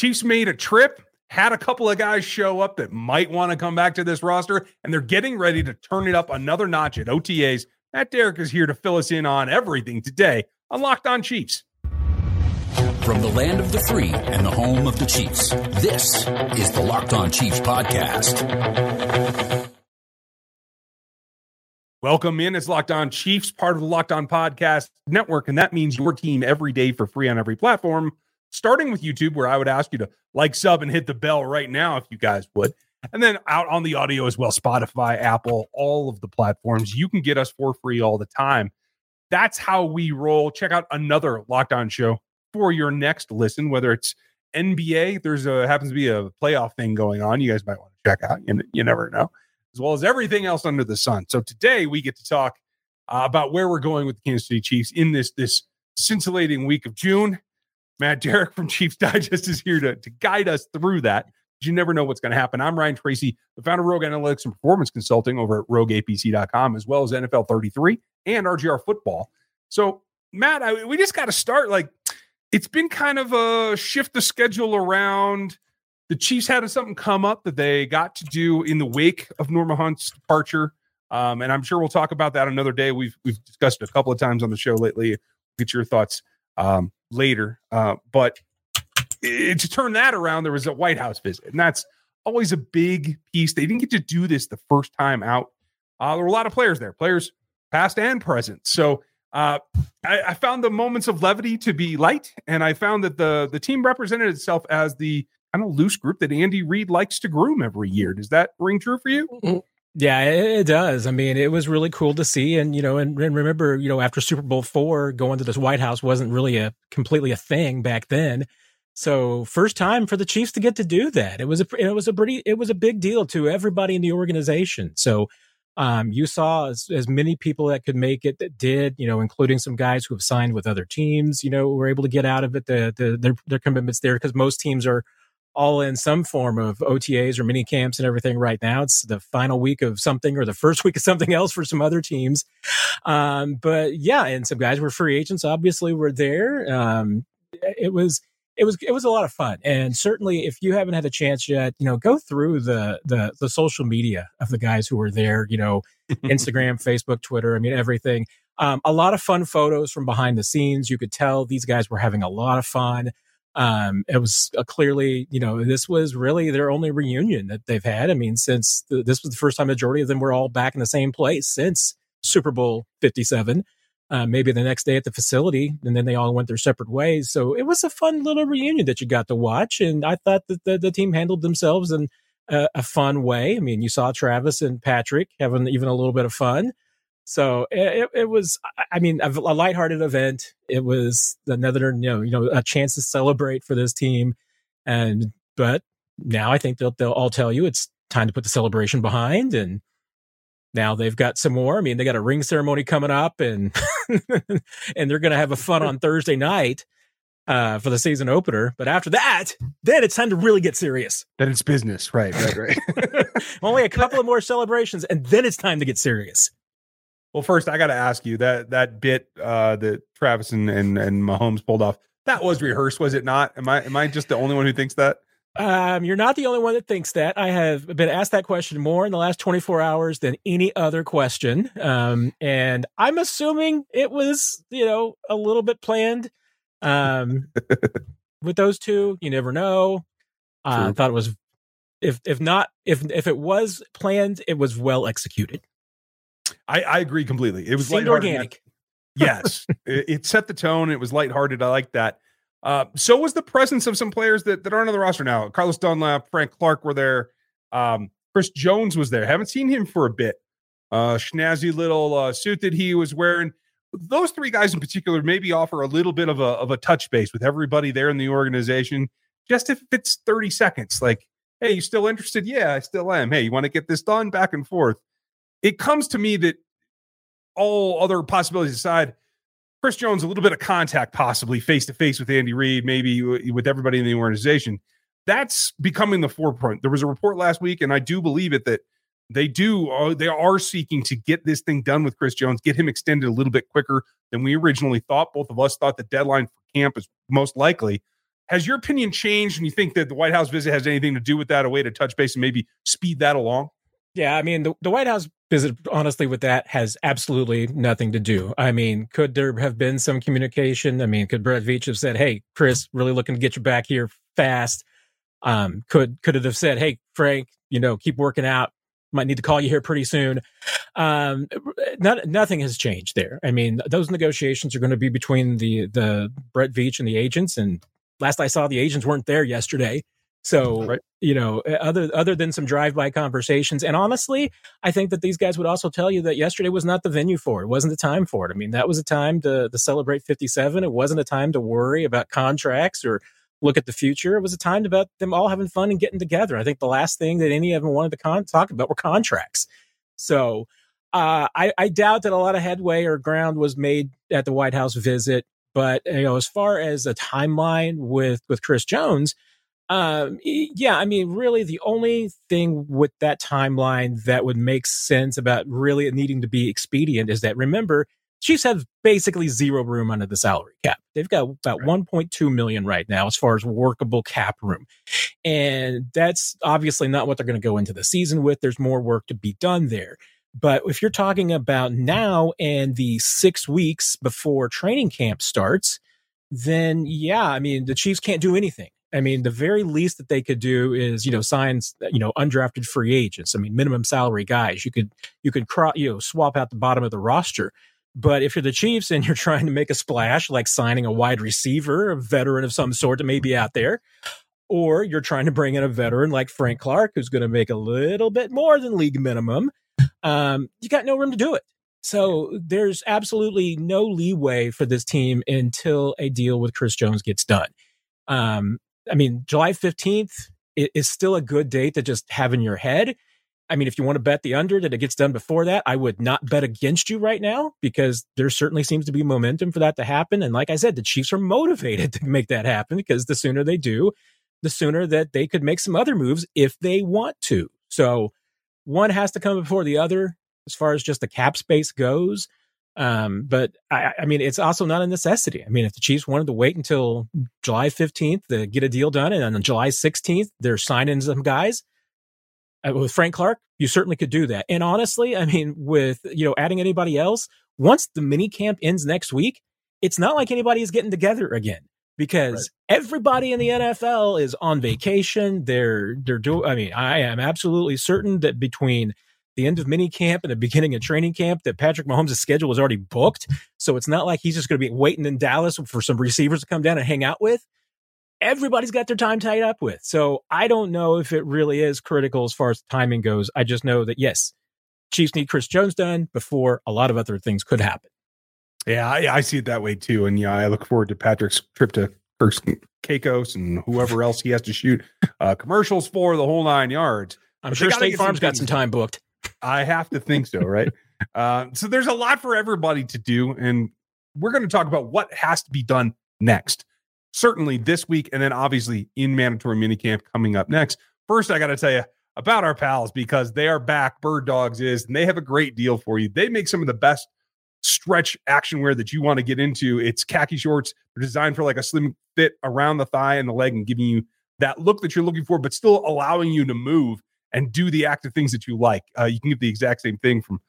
Chiefs made a trip, had a couple of guys show up that might want to come back to this roster, and they're getting ready to turn it up another notch at OTAs. Matt Derrick is here to fill us in on everything today on Locked On Chiefs. From the land of the free and the home of the Chiefs, this is the Locked On Chiefs podcast. Welcome in. It's Locked On Chiefs, part of the Locked On Podcast Network, and that means your team every day for free on every platform, starting with YouTube, where I would ask you to like, sub, and hit the bell right now if you guys would. And then out on the audio as well Spotify, Apple, all of the platforms. You can get us for free all the time. That's how we roll. Check out another Locked On show for your next listen, whether it's NBA, there's a happens to be a playoff thing going on. You guys might want to check out. You, you never know, as well as everything else under the sun. So today we get to talk uh, about where we're going with the Kansas City Chiefs in this this scintillating week of June. Matt Derrick from Chiefs Digest is here to, to guide us through that. You never know what's going to happen. I'm Ryan Tracy, the founder of Rogue Analytics and Performance Consulting over at RogueAPC.com, as well as NFL 33 and RGR Football. So, Matt, I, we just got to start like it's been kind of a shift the schedule around. The Chiefs had something come up that they got to do in the wake of Norma Hunt's departure. Um, and I'm sure we'll talk about that another day. We've we've discussed it a couple of times on the show lately. Get your thoughts um, later. Uh, but it, to turn that around, there was a White House visit, and that's always a big piece. They didn't get to do this the first time out. Uh, there were a lot of players there, players past and present. So uh, I, I, found the moments of levity to be light, and I found that the the team represented itself as the kind of loose group that Andy Reid likes to groom every year. Does that ring true for you? Yeah, it, does. I mean, it was really cool to see, and you know, and, and, remember, you know, after Super Bowl four, going to this White House wasn't really a completely a thing back then. So first time for the Chiefs to get to do that. It was a it was a pretty it was a big deal to everybody in the organization. So um, you saw as, as, many people that could make it that did, you know, including some guys who have signed with other teams, you know, were able to get out of it. The, the their, their commitments there because most teams are all in some form of OTAs or mini camps and everything right now. It's the final week of something or the first week of something else for some other teams. Um, but yeah, and some guys were free agents, obviously were there. Um, it was, it was it was a lot of fun and certainly if you haven't had a chance yet you know go through the the the social media of the guys who were there you know instagram facebook twitter i mean everything um, a lot of fun photos from behind the scenes you could tell these guys were having a lot of fun um, it was a clearly you know this was really their only reunion that they've had i mean since the, this was the first time majority of them were all back in the same place since super bowl 57 uh, maybe the next day at the facility, and then they all went their separate ways. So it was a fun little reunion that you got to watch, and I thought that the, the team handled themselves in a, a, fun way. I mean, you saw Travis and Patrick having even a little bit of fun. So it, it was, I mean, a, lighthearted event. It was another, you know, you know, a chance to celebrate for this team, and but now I think they'll they'll all tell you it's time to put the celebration behind and now they've got some more. I mean, they got a ring ceremony coming up, and and they're going to have a fun on Thursday night uh, for the season opener. But after that, then it's time to really get serious. Then it's business, right? Right? Right. Only a couple of more celebrations, and then it's time to get serious. Well, first I got to ask you that that bit uh, that Travis and, and and Mahomes pulled off. That was rehearsed, was it not? Am I am I just the only one who thinks that? Um, you're not the only one that thinks that. I have been asked that question more in the last 24 hours than any other question. Um, and I'm assuming it was, you know, a little bit planned. Um, with those two, you never know. Uh, I thought it was, if if not, if if it was planned, it was well executed. I, I agree completely. It was Seemed organic. yes, it, it set the tone. It was lighthearted. I like that. Uh, so was the presence of some players that, that aren't on the roster now. Carlos Dunlap, Frank Clark were there. Um, Chris Jones was there. Haven't seen him for a bit. Uh, snazzy little uh, suit that he was wearing. Those three guys in particular maybe offer a little bit of a of a touch base with everybody there in the organization, just if it's thirty seconds. Like, hey, you still interested? Yeah, I still am. Hey, you want to get this done? Back and forth. It comes to me that all other possibilities aside, Chris Jones, a little bit of contact, possibly face to face with Andy Reid, maybe with everybody in the organization. That's becoming the forefront. There was a report last week, and I do believe it that they do uh, they are seeking to get this thing done with Chris Jones, get him extended a little bit quicker than we originally thought. Both of us thought the deadline for camp is most likely Has your opinion changed and you think that the White House visit has anything to do with that, a way to touch base and maybe speed that along? Yeah, I mean, the, the White House visit, honestly, with that has absolutely nothing to do. I mean, could there have been some communication? I mean, could Brett Veach have said, hey, Chris, really looking to get you back here fast? Um, could could it have said, hey, Frank, you know, keep working out. Might need to call you here pretty soon. Um, not, nothing has changed there. I mean, those negotiations are going to be between the the Brett Veach and the agents, and last I saw, the agents weren't there yesterday. So, right. you know, other other than some drive-by conversations, and honestly, I think that these guys would also tell you that yesterday was not the venue for it. it wasn't the time for it. I mean, that was a time to to celebrate 57. It wasn't a time to worry about contracts or look at the future. It was a time about them all having fun and getting together. I think the last thing that any of them wanted to con- talk about were contracts. So, uh, I, I doubt that a lot of headway or ground was made at the White House visit. But you know, as far as a timeline with with Chris Jones, um, yeah, I mean, really, the only thing with that timeline that would make sense about really needing to be expedient is that remember, Chiefs have basically zero room under the salary cap. They've got about right. 1.2 million right now as far as workable cap room. And that's obviously not what they're going to go into the season with. There's more work to be done there. But if you're talking about now and the six weeks before training camp starts, then yeah, I mean, the Chiefs can't do anything. I mean, the very least that they could do is, you know, sign, you know, undrafted free agents. I mean, minimum salary guys. You could, you could, cro- you know, swap out the bottom of the roster. But if you're the Chiefs and you're trying to make a splash, like signing a wide receiver, a veteran of some sort that may be out there, or you're trying to bring in a veteran like Frank Clark, who's going to make a little bit more than league minimum, um, you got no room to do it. So there's absolutely no leeway for this team until a deal with Chris Jones gets done. Um, I mean, July 15th is still a good date to just have in your head. I mean, if you want to bet the under that it gets done before that, I would not bet against you right now because there certainly seems to be momentum for that to happen. And like I said, the Chiefs are motivated to make that happen because the sooner they do, the sooner that they could make some other moves if they want to. So one has to come before the other as far as just the cap space goes. Um, but I, I, mean, it's also not a necessity. I mean, if the Chiefs wanted to wait until July 15th to get a deal done, and on July 16th, they're signing some guys uh, with Frank Clark, you certainly could do that. And honestly, I mean, with, you know, adding anybody else, once the mini camp ends next week, it's not like anybody is getting together again because right. everybody in the NFL is on vacation. They're, they're doing, I mean, I am absolutely certain that between the end of mini camp and the beginning of training camp that Patrick Mahomes' schedule was already booked. So it's not like he's just going to be waiting in Dallas for some receivers to come down and hang out with. Everybody's got their time tied up with. So I don't know if it really is critical as far as timing goes. I just know that, yes, Chiefs need Chris Jones done before a lot of other things could happen. Yeah, I, I see it that way too. And yeah, I look forward to Patrick's trip to Kirk's Caicos and whoever else he has to shoot uh, commercials for the whole nine yards. I'm but sure State Farm's got some time booked. I have to think so, right? uh, so there's a lot for everybody to do, and we're going to talk about what has to be done next. Certainly this week, and then obviously in mandatory minicamp coming up next. First, I got to tell you about our pals because they are back. Bird Dogs is, and they have a great deal for you. They make some of the best stretch action wear that you want to get into. It's khaki shorts. They're designed for like a slim fit around the thigh and the leg and giving you that look that you're looking for, but still allowing you to move and do the active things that you like. Uh, you can get the exact same thing from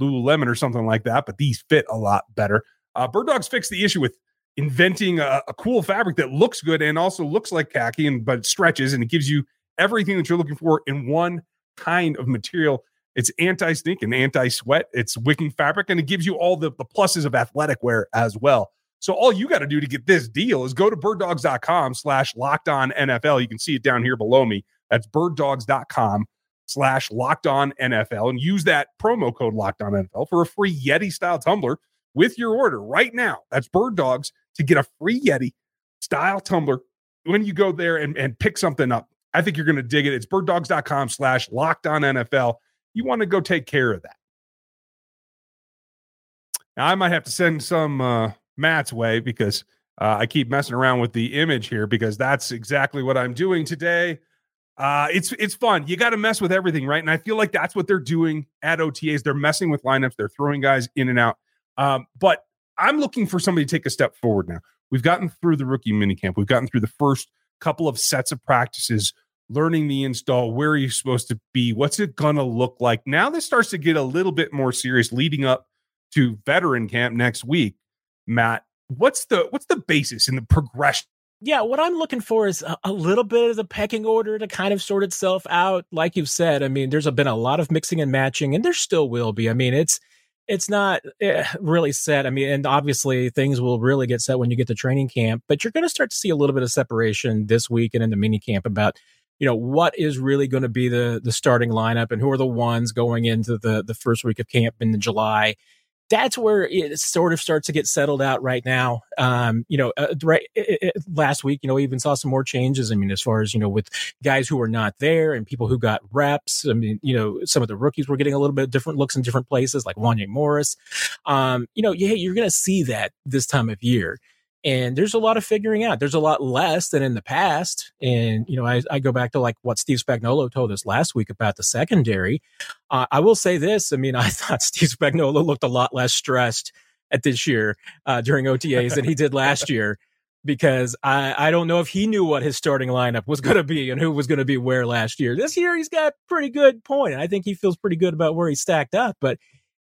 Lululemon or something like that, but these fit a lot better. Uh, Bird Dogs fixed the issue with inventing a, a, cool fabric that looks good and also looks like khaki, and but stretches and it gives you everything that you're looking for in one kind of material. It's anti-stink and anti-sweat. It's wicking fabric, and it gives you all the, the pluses of athletic wear as well. So all you got to do to get this deal is go to birddogs.com slash locked on NFL. You can see it down here below me. That's birddogs.com slash locked on NFL and use that promo code locked on NFL for a free Yeti style tumbler with your order right now. That's Bird Dogs to get a free Yeti style tumbler when you go there and, and pick something up. I think you're going to dig it. It's birddogs.com slash locked on NFL. You want to go take care of that. Now, I might have to send some uh, Matt's way because uh, I keep messing around with the image here because that's exactly what I'm doing today. Uh, it's it's fun. You got to mess with everything, right? And I feel like that's what they're doing at OTAs. They're messing with lineups. They're throwing guys in and out. Um, but I'm looking for somebody to take a step forward now. we've gotten through the rookie minicamp. We've gotten through the first couple of sets of practices, learning the install, where are you supposed to be, what's it gonna look like. Now this starts to get a little bit more serious leading up to veteran camp next week. Matt, what's the what's the basis in the progression yeah, what I'm looking for is a, a, little bit of the pecking order to kind of sort itself out. Like you've said, I mean, there's been a lot of mixing and matching, and there still will be. I mean, it's it's not eh, really set. I mean, and obviously things will really get set when you get to training camp, but you're going to start to see a little bit of separation this week and in the mini camp about you know what is really going to be the the starting lineup and who are the ones going into the the first week of camp in July that's where it sort of starts to get settled out right now. Um, you know, uh, right it, it, last week, you know, we even saw some more changes. I mean, as far as you know, with guys who were not there and people who got reps. I mean, you know, some of the rookies were getting a little bit different looks in different places, like Wanya Morris. Um, you know, yeah, you're going to see that this time of year and there's a lot of figuring out. There's a lot less than in the past. And, you know, I, I go back to like what Steve Spagnuolo told us last week about the secondary. Uh, I will say this. I mean, I thought Steve Spagnuolo looked a lot less stressed at this year uh, during OTAs than he did last year because I, I don't know if he knew what his starting lineup was going to be and who was going to be where last year. This year, he's got pretty good point. I think he feels pretty good about where he stacked up, but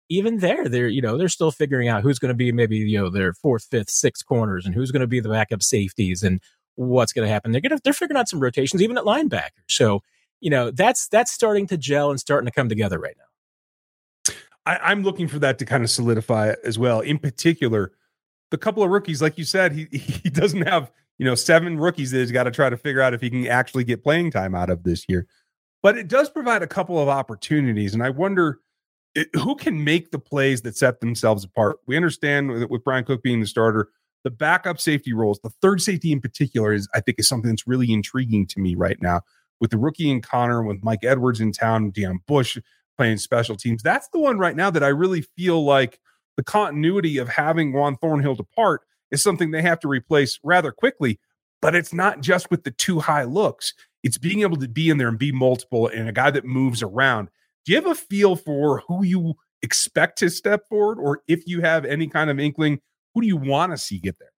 even there, they're you know they're still figuring out who's going to be maybe you know their fourth, fifth, sixth corners, and who's going to be the backup safeties, and what's going to happen. They're going to they're figuring out some rotations even at linebacker. So you know that's that's starting to gel and starting to come together right now. I, I'm looking for that to kind of solidify as well. In particular, the couple of rookies, like you said, he he doesn't have you know seven rookies that he's got to try to figure out if he can actually get playing time out of this year. But it does provide a couple of opportunities, and I wonder who can make the plays that set themselves apart? We understand that with Bryan Cook being the starter, the backup safety roles, the third safety in particular, is I think is something that's really intriguing to me right now. With the rookie and Conner, with Mike Edwards in town, Deon Bush playing special teams. That's the one right now that I really feel like the continuity of having Juan Thornhill depart is something they have to replace rather quickly. But it's not just with the two high looks. It's being able to be in there and be multiple and a guy that moves around do you have a feel for who you expect to step forward, or if you have any kind of inkling, who do you want to see get there?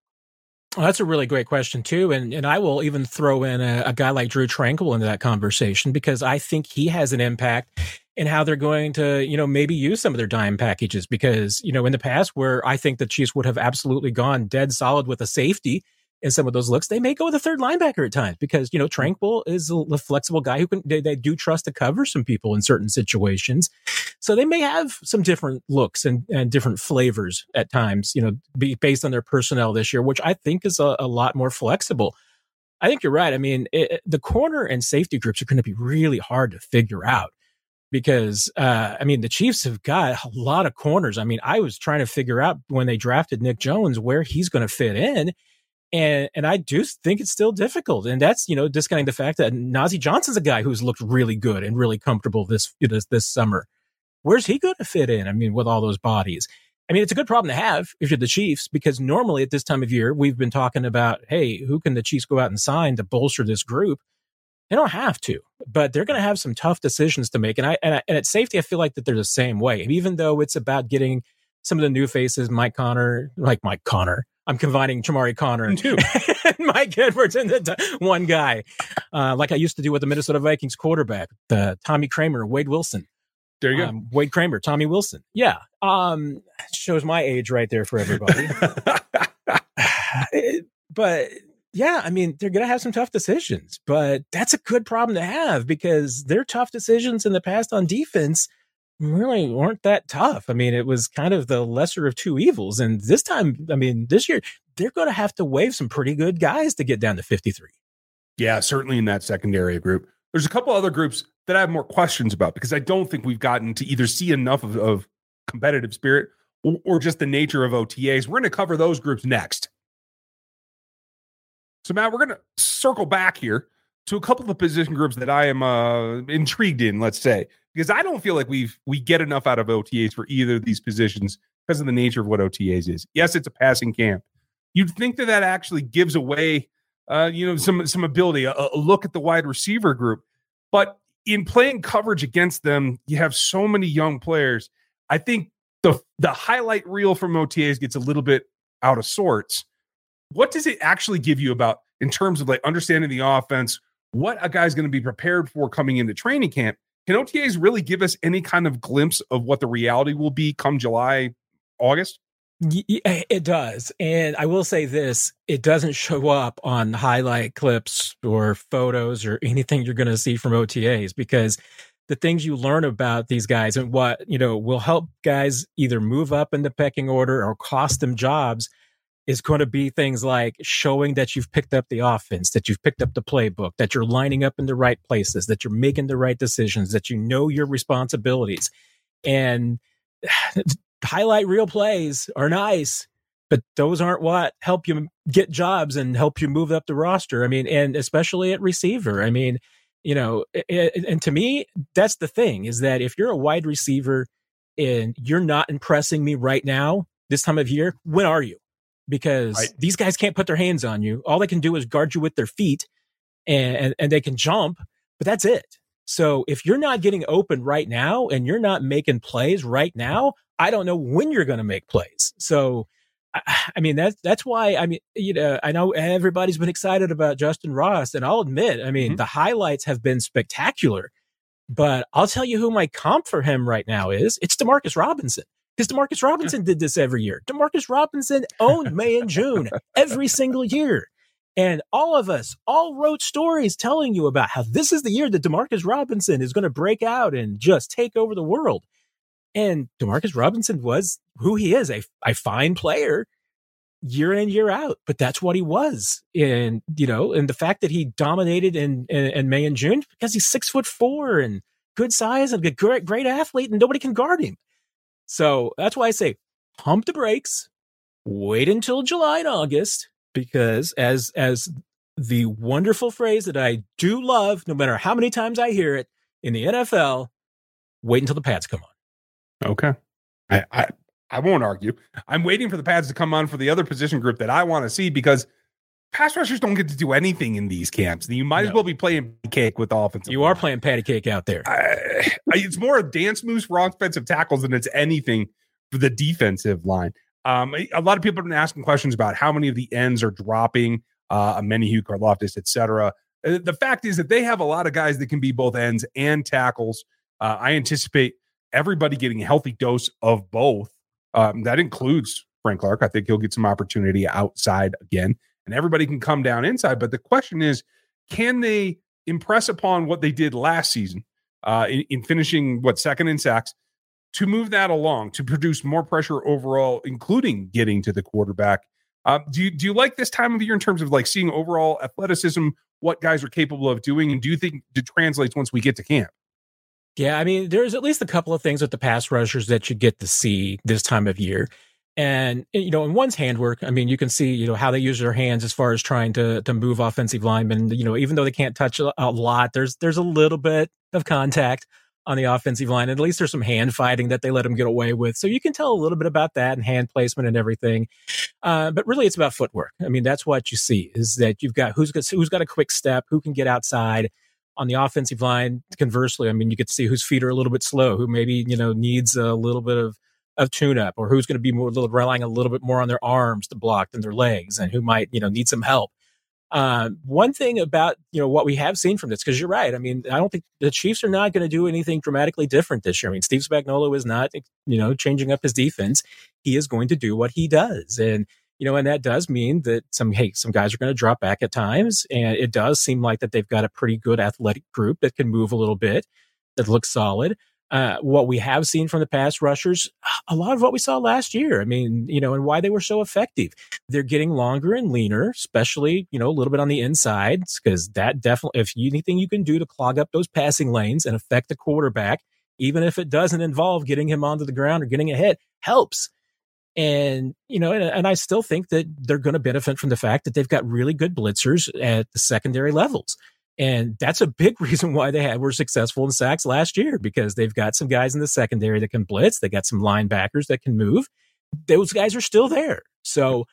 Well, that's a really great question too, and and I will even throw in a, a, guy like Drue Tranquill into that conversation because I think he has an impact in how they're going to, you know, maybe use some of their dime packages. Because you know, in the past, where I think the Chiefs would have absolutely gone dead solid with a safety, in some of those looks, they may go with a third linebacker at times because, you know, Tranquill is a flexible guy who can, they, they, do trust to cover some people in certain situations. So they may have some different looks and, and different flavors at times, you know, be based on their personnel this year, which I think is a, a lot more flexible. I think you're right. I mean, it, the corner and safety groups are going to be really hard to figure out because uh, I mean the Chiefs have got a lot of corners. I mean, I was trying to figure out when they drafted Nic Jones where he's going to fit in, and and I do think it's still difficult, and that's you know discounting the fact that Nazeeh Johnson's a guy who's looked really good and really comfortable this this this summer. Where's he going to fit in? I mean, with all those bodies. I mean, it's a good problem to have if you're the Chiefs because normally at this time of year we've been talking about, hey, who can the Chiefs go out and sign to bolster this group? They don't have to, but they're going to have some tough decisions to make. And I and, I, and at safety, I feel like that they're the same way. Even though it's about getting some of the new faces, Mike Conner, like Mike Conner, I'm combining Chamarri Conner and, and Mike Edwards into t- one guy, uh, like I used to do with the Minnesota Vikings quarterback, the Tommy Kramer, Wade Wilson. There you um, go. Wade Kramer, Tommy Wilson. Yeah. Um, shows my age right there for everybody. but yeah, I mean, they're going to have some tough decisions, but that's a good problem to have because their tough decisions in the past on defense really weren't that tough. I mean, it was kind of the lesser of two evils. And this time, I mean, this year, they're going to have to wave some pretty good guys to get down to 53. Yeah, certainly in that secondary group. There's a couple other groups that I have more questions about because I don't think we've gotten to either see enough of, of competitive spirit or, or just the nature of OTAs. We're going to cover those groups next. So, Matt, we're going to circle back here to a couple of the position groups that I am uh, intrigued in, let's say because I don't feel like we've we get enough out of OTAs for either of these positions because of the nature of what OTAs is. Yes, it's a passing camp. You'd think that that actually gives away, uh, you know, some some ability, a, a look at the wide receiver group, but in playing coverage against them, you have so many young players. I think the the highlight reel from OTAs gets a little bit out of sorts. what does it actually give you about in terms of like understanding the offense, what a guy's going to be prepared for coming into training camp? Can OTAs really give us any kind of glimpse of what the reality will be come July, August? Eh, it does. And I will say this it doesn't show up on highlight clips or photos or anything you're going to see from OTAs because the things you learn about these guys and what, you know, will help guys either move up in the pecking order or cost them jobs is going to be things like showing that you've picked up the offense, that you've picked up the playbook, that you're lining up in the right places, that you're making the right decisions, that you know your responsibilities. And highlight real plays are nice, but those aren't what help you get jobs and help you move up the roster. I mean, and especially at receiver. I mean, you know, and to me, that's the thing is that if you're a wide receiver and you're not impressing me right now, this time of year, when are you? Because right. these guys can't put their hands on you. All they can do is guard you with their feet and, and they can jump, but that's it. So if you're not getting open right now and you're not making plays right now, I don't know when you're going to make plays. So I mean that's that's why I mean you know I know everybody's been excited about Justin Ross and I'll admit I mean mm-hmm. the highlights have been spectacular but I'll tell you who my comp for him right now is it's Demarcus Robinson because Demarcus Robinson did this every year Demarcus Robinson owned May and June every single year and all of us all wrote stories telling you about how this is the year that Demarcus Robinson is going to break out and just take over the world and Demarcus Robinson was who he is, a, a fine player year in, year out. But that's what he was. And, you know, and the fact that he dominated in, in, in May and June because he's six foot four and good size and a great, great athlete and nobody can guard him. So that's why I say pump the brakes, wait until July and August, because as, as the wonderful phrase that I do love, no matter how many times I hear it in the NFL, wait until the pads come on. Okay. I, I I won't argue. I'm waiting for the pads to come on for the other position group that I want to see because pass rushers don't get to do anything in these camps. You might no. as well be playing cake with offensive. You line. are playing patty cake out there. I, it's more of dance moves for offensive tackles than it's anything for the defensive line. Um, a lot of people have been asking questions about how many of the ends are dropping. Uh, Omenihu, Karlaftis, etc. Uh, the fact is that they have a lot of guys that can be both ends and tackles. Uh, I anticipate everybody getting a healthy dose of both. Um, that includes Frank Clark. I think he'll get some opportunity outside again, and everybody can come down inside. But the question is, can they impress upon what they did last season uh, in, in finishing what second in sacks to move that along to produce more pressure overall, including getting to the quarterback? Uh, do you do you like this time of year in terms of like seeing overall athleticism, what guys are capable of doing, and do you think it translates once we get to camp? Yeah, I mean, there's at least a couple of things with the pass rushers that you get to see this time of year. And you know, in one's handwork, I mean, you can see you know how they use their hands as far as trying to to move offensive linemen. You know, even though they can't touch a, a lot, there's there's a little bit of contact on the offensive line. At least there's some hand fighting that they let them get away with. So you can tell a little bit about that and hand placement and everything. Uh, but really, it's about footwork. I mean, that's what you see is that you've got who's got, who's got a quick step, who can get outside on the offensive line, conversely, I mean, you get to see whose feet are a little bit slow, who maybe, you know, needs a little bit of, of tune up or who's going to be more relying a little bit more on their arms to block than their legs and who might, you know, need some help. Uh, one thing about, you know, what we have seen from this, because you're right. I mean, I don't think the Chiefs are not going to do anything dramatically different this year. I mean, Steve Spagnuolo is not, you know, changing up his defense. He is going to do what he does. And, you know, and that does mean that some, hey, some guys are going to drop back at times. And it does seem like that they've got a pretty good athletic group that can move a little bit, that looks solid. Uh, what we have seen from the pass rushers, a lot of what we saw last year. I mean, you know, and why they were so effective. They're getting longer and leaner, especially, you know, a little bit on the insides, because that definitely, if anything you can do to clog up those passing lanes and affect the quarterback, even if it doesn't involve getting him onto the ground or getting a hit, helps. And, you know, and, and I still think that they're going to benefit from the fact that they've got really good blitzers at the secondary levels. And that's a big reason why they had, were successful in sacks last year because they've got some guys in the secondary that can blitz. They got some linebackers that can move. Those guys are still there. So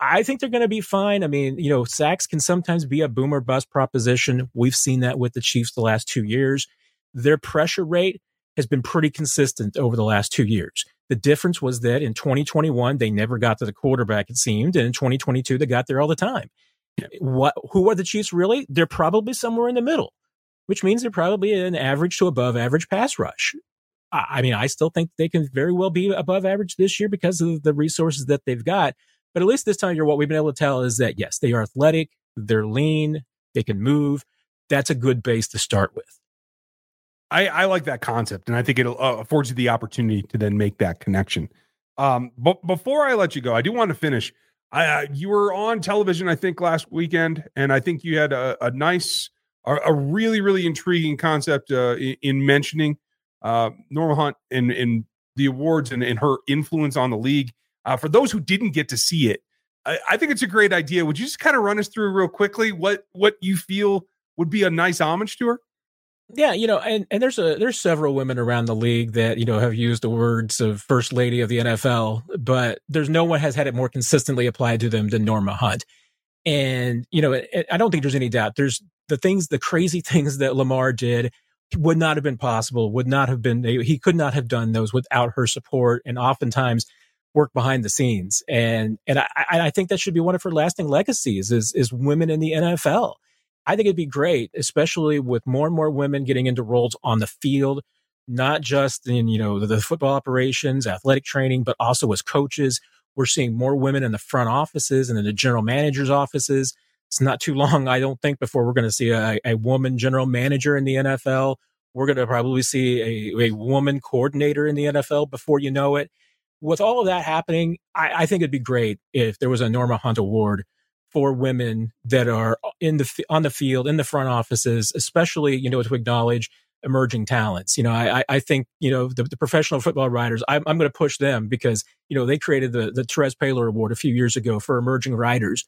I think they're going to be fine. I mean, you know, sacks can sometimes be a boomer bust proposition. We've seen that with the Chiefs the last two years. Their pressure rate has been pretty consistent over the last two years The difference was that in 2021, they never got to the quarterback, it seemed. And in 2022, they got there all the time. Yeah. What, who are the Chiefs really? They're probably somewhere in the middle, which means they're probably an average to above average pass rush. I, I mean, I still think they can very well be above average this year because of the resources that they've got. But at least this time of year, what we've been able to tell is that yes, they are athletic, they're lean, they can move. That's a good base to start with. I, I like that concept, and I think it uh, affords you the opportunity to then make that connection. Um, but before I let you go, I do want to finish. I, uh, you were on television, I think, last weekend, and I think you had a, a nice, a, a, really, really intriguing concept uh, in, in, mentioning uh, Norma Hunt and, and the awards and, and her influence on the league. Uh, for those who didn't get to see it, I, I think it's a great idea. Would you just kind of run us through real quickly what what you feel would be a nice homage to her? Yeah, you know, and, and there's a there's several women around the league that you know have used the words of first lady of the NFL, but there's no one has had it more consistently applied to them than Norma Hunt. And you know, it, I don't think there's any doubt. There's the things, the crazy things that Lamar did would not have been possible. Would not have been. He could not have done those without her support, and oftentimes work behind the scenes. And and I, I think that should be one of her lasting legacies is is women in the NFL I think it'd be great, especially with more and more women getting into roles on the field, not just in, you know, the, the football operations, athletic training, but also as coaches. We're seeing more women in the front offices and in the general managers' offices. It's not too long, I don't think, before we're going to see a, a woman general manager in the NFL. We're going to probably see a, a woman coordinator in the NFL before you know it. With all of that happening, I, I think it'd be great if there was a Norma Hunt Award for women that are in the on the field in the front offices, especially you know to acknowledge emerging talents. You know, I I think you know the, the professional football writers. I'm, I'm going to push them because you know they created the the Terez Paylor Award a few years ago for emerging writers,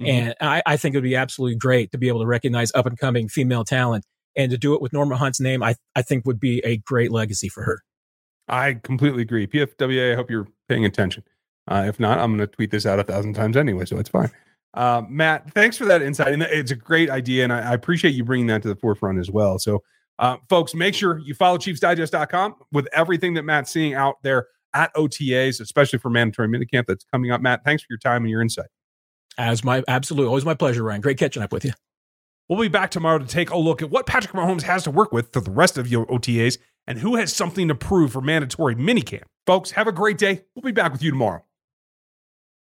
mm-hmm. and I, I think it would be absolutely great to be able to recognize up and coming female talent and to do it with Norma Hunt's name. I I think would be a great legacy for her. I completely agree. PFWA, I hope you're paying attention. Uh, if not, I'm going to tweet this out a thousand times anyway, so it's fine. Uh, Matt, thanks for that insight. And it's a great idea. And I, I appreciate you bringing that to the forefront as well. So, uh, folks, make sure you follow ChiefsDigest.com with everything that Matt's seeing out there at OTAs, especially for mandatory minicamp that's coming up. Matt, thanks for your time and your insight. As my absolute, always my pleasure, Ryan. Great catching up with you. We'll be back tomorrow to take a look at what Patrick Mahomes has to work with for the rest of your OTAs and who has something to prove for mandatory minicamp. Folks, have a great day. We'll be back with you tomorrow.